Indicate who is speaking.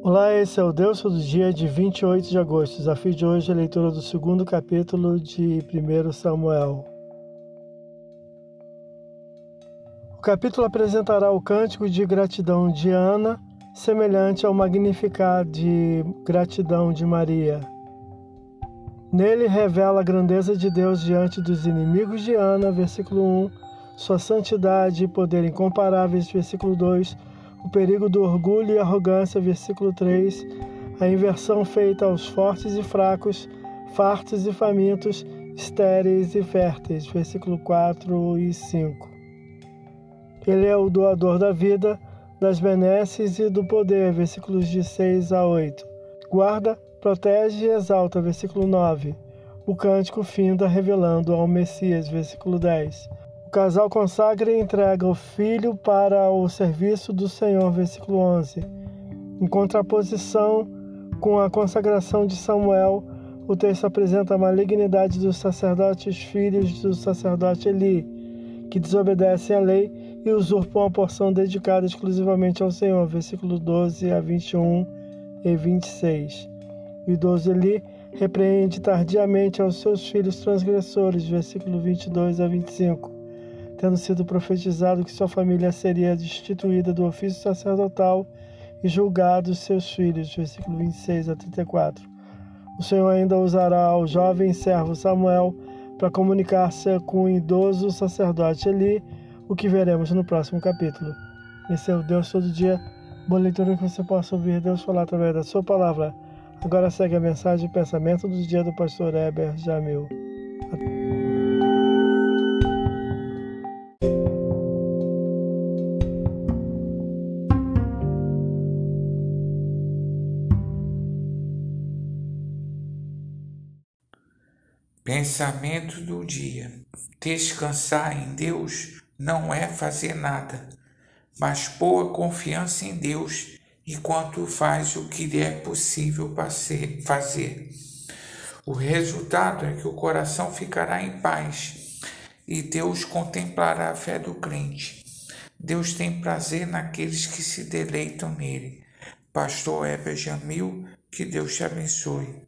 Speaker 1: Olá, esse é o Deus do dia de 28 de agosto. Desafio de hoje é a leitura do segundo capítulo de 1 Samuel. O capítulo apresentará o cântico de gratidão de Ana, semelhante ao Magnificat de gratidão de Maria. Nele revela a grandeza de Deus diante dos inimigos de Ana, versículo 1, sua santidade e poder incomparáveis, versículo 2 o perigo do orgulho e arrogância, versículo 3, a inversão feita aos fortes e fracos, fartos e famintos, estéreis e férteis, versículo 4 e 5. Ele é o doador da vida, das benesses e do poder, versículos de 6 a 8. Guarda, protege e exalta, versículo 9. O cântico finda revelando ao Messias, versículo 10. O casal consagra e entrega o filho para o serviço do Senhor, versículo 11. Em contraposição com a consagração de Samuel, o texto apresenta a malignidade dos sacerdotes filhos do sacerdote Eli, que desobedecem à lei e usurpam a porção dedicada exclusivamente ao Senhor, versículo 12 a 21 e 26. O idoso Eli repreende tardiamente aos seus filhos transgressores, versículo 22 a 25 tendo sido profetizado que sua família seria destituída do ofício sacerdotal e julgados seus filhos. Versículo 26 a 34. O Senhor ainda usará o jovem servo Samuel para comunicar-se com o idoso sacerdote Eli, o que veremos no próximo capítulo. Esse é o Deus todo dia. Boa leitura que você possa ouvir Deus falar através da sua palavra. Agora segue a mensagem e pensamento do dia do pastor Heber Jamil.
Speaker 2: Pensamento do dia: descansar em Deus não é fazer nada, mas pôr a confiança em Deus enquanto faz o que é possível fazer. O resultado é que o coração ficará em paz e Deus contemplará a fé do crente. Deus tem prazer naqueles que se deleitam nele. Pastor Heber Jamil, que Deus te abençoe.